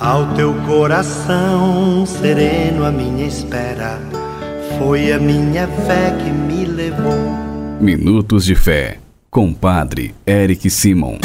Ao teu coração sereno, a minha espera foi a minha fé que me levou. Minutos de Fé, com Padre Eric Simon.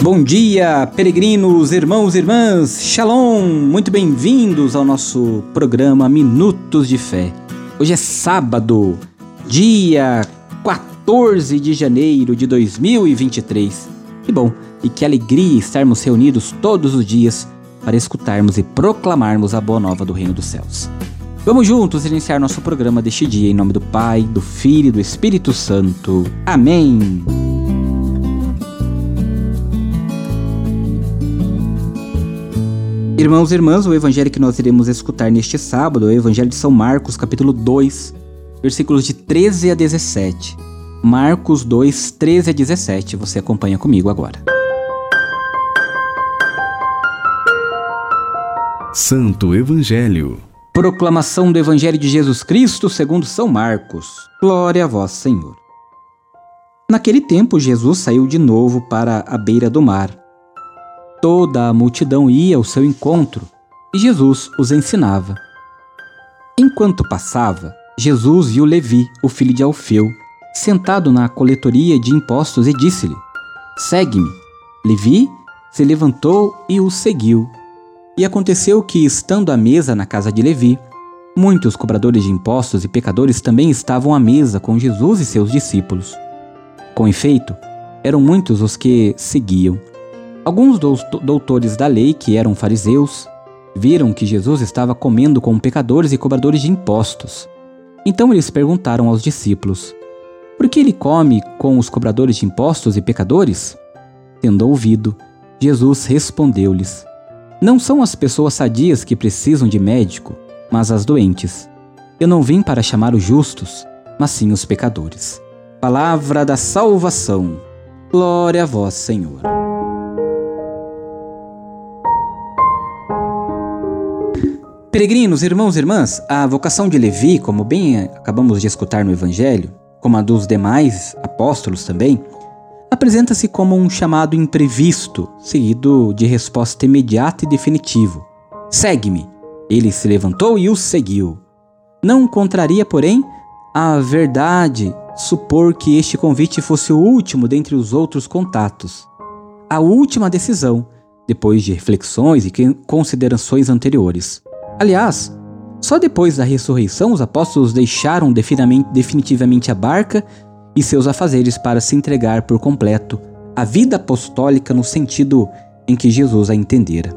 Bom dia, peregrinos, irmãos e irmãs, Shalom! Muito bem-vindos ao nosso programa Minutos de Fé. Hoje é sábado, dia 14 de janeiro de 2023. Que bom! E que alegria estarmos reunidos todos os dias para escutarmos e proclamarmos a boa nova do Reino dos Céus. Vamos juntos iniciar nosso programa deste dia em nome do Pai, do Filho e do Espírito Santo. Amém. Irmãos e irmãs, o evangelho que nós iremos escutar neste sábado é o Evangelho de São Marcos, capítulo 2, versículos de 13 a 17. Marcos 2, 13 a 17. Você acompanha comigo agora. Santo Evangelho. Proclamação do Evangelho de Jesus Cristo segundo São Marcos. Glória a vós, Senhor. Naquele tempo, Jesus saiu de novo para a beira do mar. Toda a multidão ia ao seu encontro e Jesus os ensinava. Enquanto passava, Jesus viu Levi, o filho de Alfeu, sentado na coletoria de impostos e disse-lhe: Segue-me. Levi se levantou e o seguiu. E aconteceu que, estando à mesa na casa de Levi, muitos cobradores de impostos e pecadores também estavam à mesa com Jesus e seus discípulos. Com efeito, eram muitos os que seguiam. Alguns dos doutores da lei, que eram fariseus, viram que Jesus estava comendo com pecadores e cobradores de impostos. Então eles perguntaram aos discípulos: Por que ele come com os cobradores de impostos e pecadores? Tendo ouvido, Jesus respondeu-lhes: não são as pessoas sadias que precisam de médico, mas as doentes. Eu não vim para chamar os justos, mas sim os pecadores. Palavra da salvação. Glória a vós, Senhor. Peregrinos, irmãos e irmãs, a vocação de Levi, como bem acabamos de escutar no Evangelho, como a dos demais apóstolos também, apresenta-se como um chamado imprevisto, seguido de resposta imediata e definitiva. Segue-me. Ele se levantou e o seguiu. Não contraria, porém, a verdade supor que este convite fosse o último dentre os outros contatos. A última decisão, depois de reflexões e considerações anteriores. Aliás, só depois da ressurreição os apóstolos deixaram definitivamente a barca e seus afazeres para se entregar por completo à vida apostólica no sentido em que Jesus a entendera.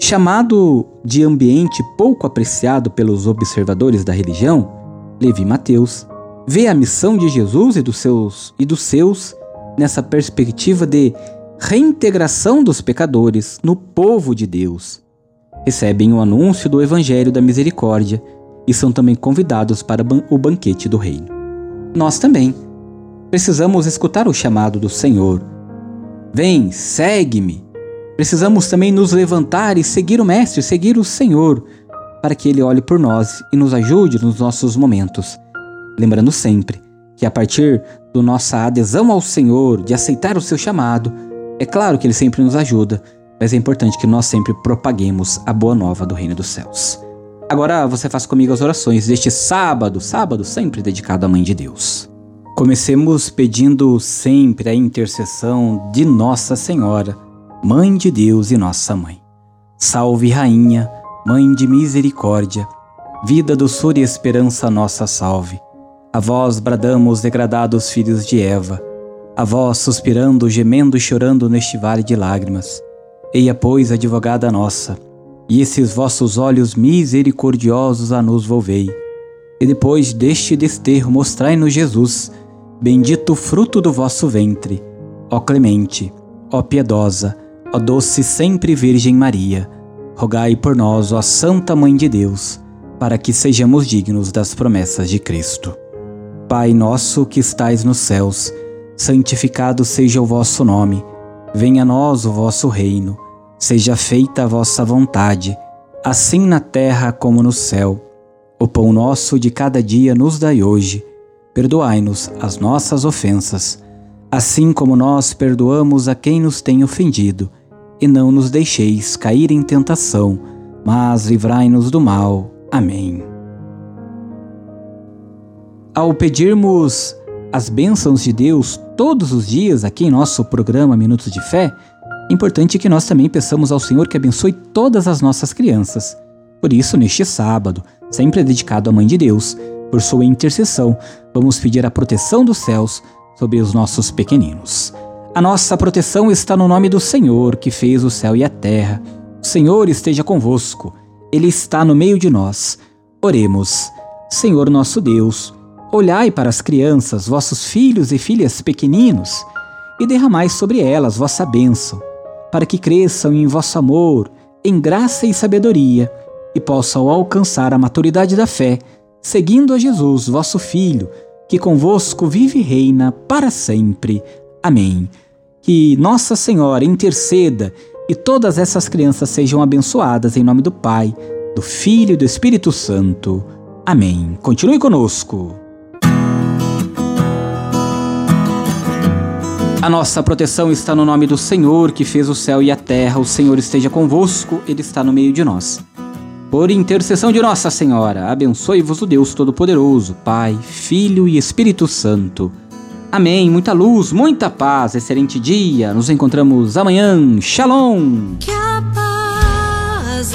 Chamado de ambiente pouco apreciado pelos observadores da religião, Levi Mateus vê a missão de Jesus e dos seus, e dos seus nessa perspectiva de reintegração dos pecadores no povo de Deus. Recebem o anúncio do Evangelho da Misericórdia e são também convidados para o banquete do Reino nós também precisamos escutar o chamado do Senhor. Vem, segue-me. Precisamos também nos levantar e seguir o Mestre, seguir o Senhor, para que Ele olhe por nós e nos ajude nos nossos momentos. Lembrando sempre que a partir da nossa adesão ao Senhor, de aceitar o seu chamado, é claro que Ele sempre nos ajuda, mas é importante que nós sempre propaguemos a boa nova do Reino dos Céus. Agora você faz comigo as orações deste sábado, sábado sempre dedicado à Mãe de Deus. Comecemos pedindo sempre a intercessão de Nossa Senhora, Mãe de Deus e Nossa Mãe. Salve, Rainha, Mãe de Misericórdia, vida, doçura e esperança, nossa salve. A vós bradamos, degradados filhos de Eva, a vós suspirando, gemendo e chorando neste vale de lágrimas. Eia, pois, advogada nossa, e esses vossos olhos misericordiosos a nos volvei. E depois deste desterro mostrai-nos Jesus, bendito o fruto do vosso ventre. Ó clemente, ó piedosa, ó doce sempre Virgem Maria, rogai por nós, ó Santa Mãe de Deus, para que sejamos dignos das promessas de Cristo. Pai nosso que estais nos céus, santificado seja o vosso nome, venha a nós o vosso reino Seja feita a vossa vontade, assim na terra como no céu. O pão nosso de cada dia nos dai hoje. Perdoai-nos as nossas ofensas, assim como nós perdoamos a quem nos tem ofendido, e não nos deixeis cair em tentação, mas livrai-nos do mal. Amém. Ao pedirmos as bênçãos de Deus todos os dias aqui em nosso programa Minutos de Fé, importante que nós também peçamos ao Senhor que abençoe todas as nossas crianças. Por isso, neste sábado, sempre dedicado à Mãe de Deus, por sua intercessão, vamos pedir a proteção dos céus sobre os nossos pequeninos. A nossa proteção está no nome do Senhor, que fez o céu e a terra. O Senhor esteja convosco, Ele está no meio de nós. Oremos. Senhor nosso Deus, olhai para as crianças, vossos filhos e filhas pequeninos, e derramai sobre elas vossa bênção, para que cresçam em vosso amor, em graça e sabedoria, e possam alcançar a maturidade da fé, seguindo a Jesus, vosso Filho, que convosco vive e reina para sempre. Amém. Que Nossa Senhora interceda e todas essas crianças sejam abençoadas em nome do Pai, do Filho e do Espírito Santo. Amém. Continue conosco. A nossa proteção está no nome do Senhor, que fez o céu e a terra. O Senhor esteja convosco, Ele está no meio de nós. Por intercessão de Nossa Senhora, abençoe-vos o Deus Todo-Poderoso, Pai, Filho e Espírito Santo. Amém. Muita luz, muita paz, excelente dia. Nos encontramos amanhã. Shalom. Que a paz